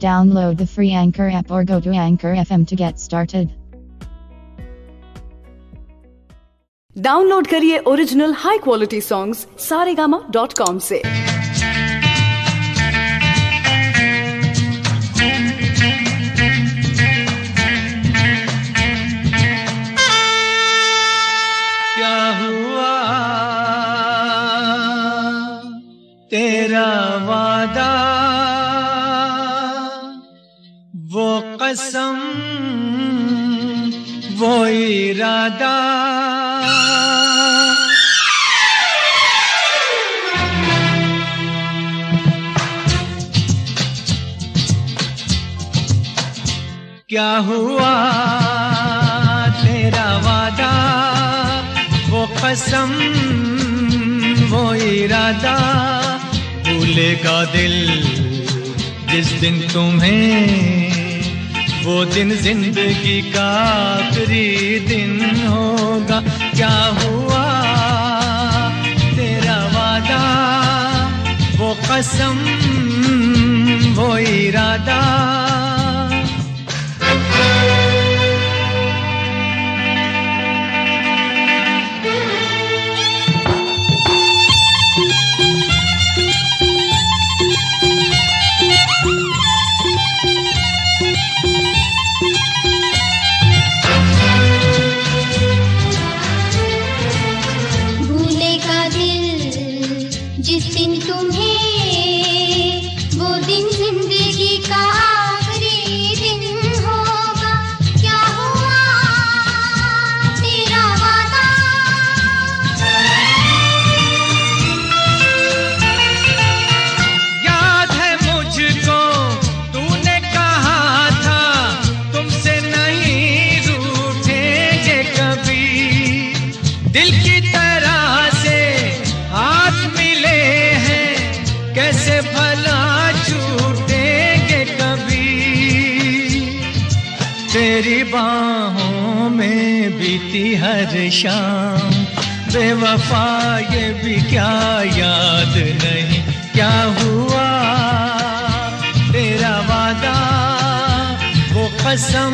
Download the free Anchor app or go to Anchor FM to get started. Download करिए original high quality songs Saregama dot com से क्या हुआ तेरा वादा कसम वो इरादा क्या हुआ तेरा वादा? वो कसम वो इरादा भूलेगा दिल जिस दिन तुम्हें वो दिन ज़िंदगी का आखिरी दिन होगा। क्या हुआ? तेरा वादा, वो कसम, वो इरादा। दिल की तरह से हाथ मिले हैं, कैसे भला छूटेंगे कभी? तेरी बाहों में बीती हर शाम, बेवफा ये भी क्या याद नहीं, क्या हुआ? तेरा वादा, वो कसम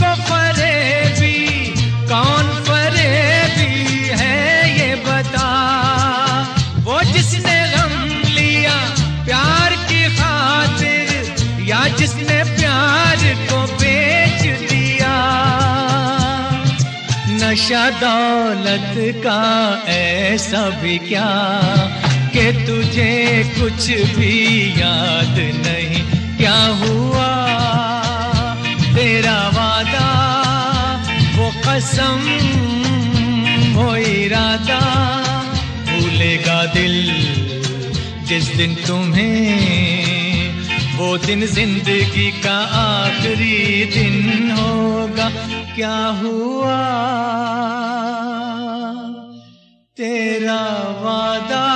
मुझको फरेबी कौन फरेबी है ये बता? वो जिसने गम लिया प्यार की खातिर, या जिसने प्यार को बेच दिया? नशा दौलत का ऐसा भी क्या कि तुझे कुछ भी याद नहीं? क्या हुआ तेरा कसम वो इरादा, भूलेगा दिल जिस दिन तुम्हें, वो दिन ज़िंदगी का आखिरी दिन होगा। क्या हुआ? तेरा वादा,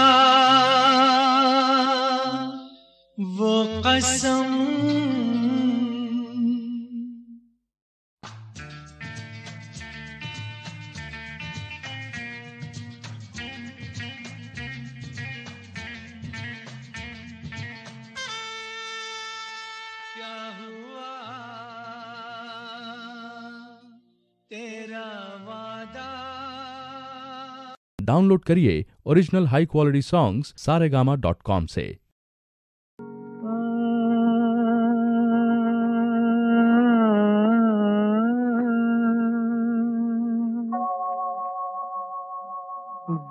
वो कसम डाउनलोड करिए original high quality songs Saregama dot com से।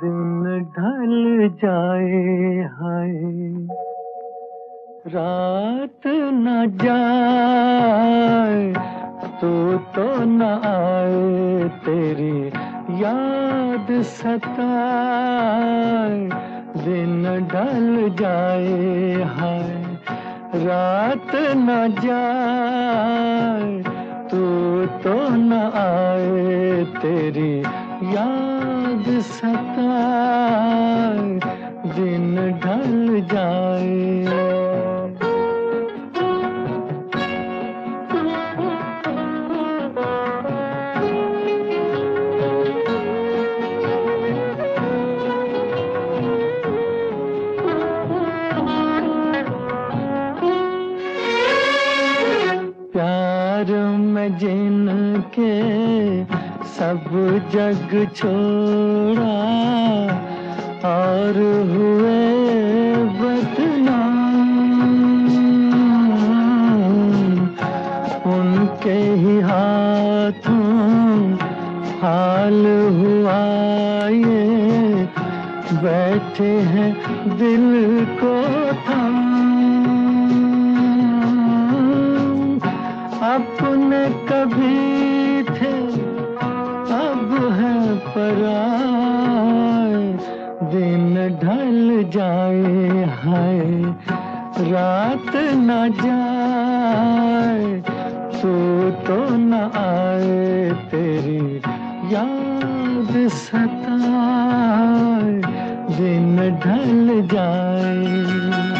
दिन ढल जाए हाय रात न जाए तू तो न आए, तेरी याद सताए, दिन ढल जाए, हाय, रात न जाए, तू तो न आए, तेरी याद सताए, दिन ढल जाए। जग छोड़ा और हुए बदनाम। उनके ही हाथों हाल हुआ ये, बैठे हैं दिल को थाम। अपने कभी रात न जाए तू तो न आए तेरी याद सताए दिन ढल जाए।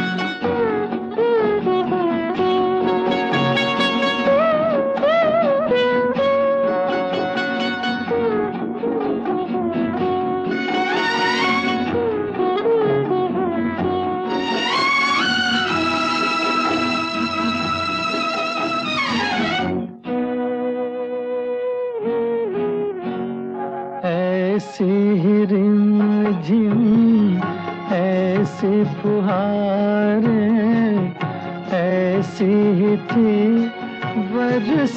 थी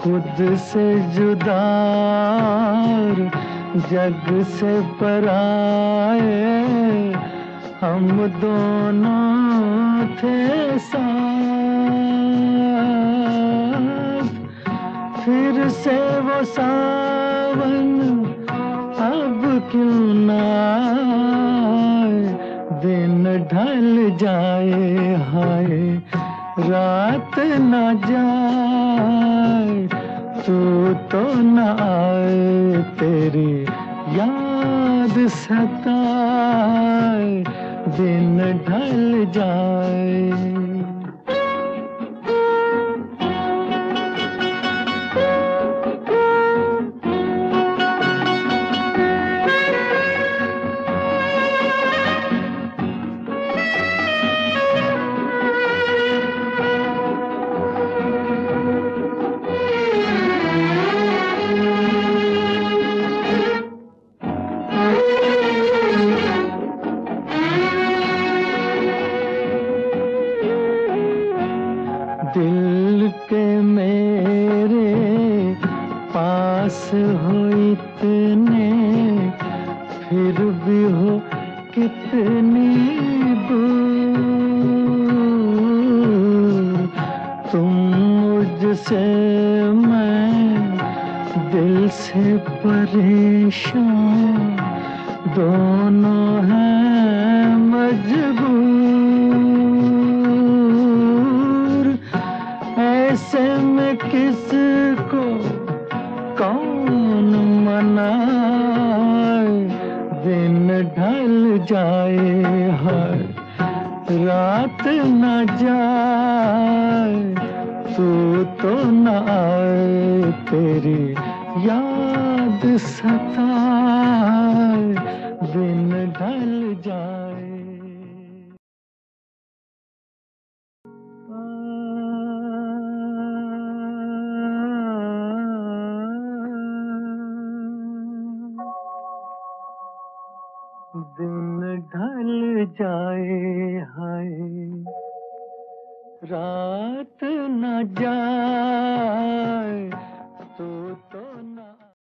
खुद से जुदा जग से पराए, हम दोनों थे साथ फिर से वो सावन, अब क्यों ना? ढल जाए, हाय। रात न जाए, तू तो न आए, तेरी याद सताए। दिन ढल जाए। मेरे पास हो इतने, फिर भी हो कितनी तुम मुझसे मैं दिल से परेशान, दोनों हैं मजबूर। ऐसे में किसको कौन मनाए? दिन ढल जाए, हर रात न जाए। तू तो न आए, तेरी याद सताए। ढल जाए हाय। रात न जाए।